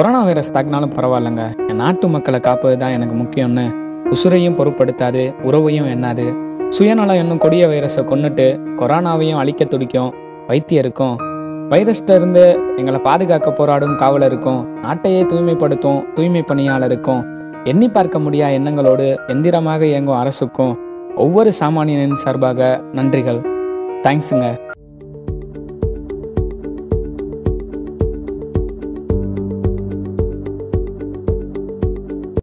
Corona virus தாக்கினாலும் பரவாயில்லைங்க. என் நாட்டு மக்களை காப்பது தான் எனக்கு முக்கியம்னு உசுரையும் பொருட்படுத்தாது உறவையும் எண்ணாது. சுயநலம் என்னும் கொடிய வைரஸை கொண்டுட்டு கொரோனாவையும் அழிக்க துடிக்கும் வைத்தியருக்கும். வைரஸ்ட இருந்து எங்களை பாதுகாக்க போராடும் காவலருக்கும் நாட்டையே தூய்மைப்படுத்தும் தூய்மை பணியாளருக்கும் எண்ணி பார்க்க முடியா எண்ணங்களோடு எந்திரமாக இயங்கும் அரசுக்கும் ஒவ்வொரு சாமானியனின் சார்பாக நன்றிகள். தேங்க்ஸுங்க.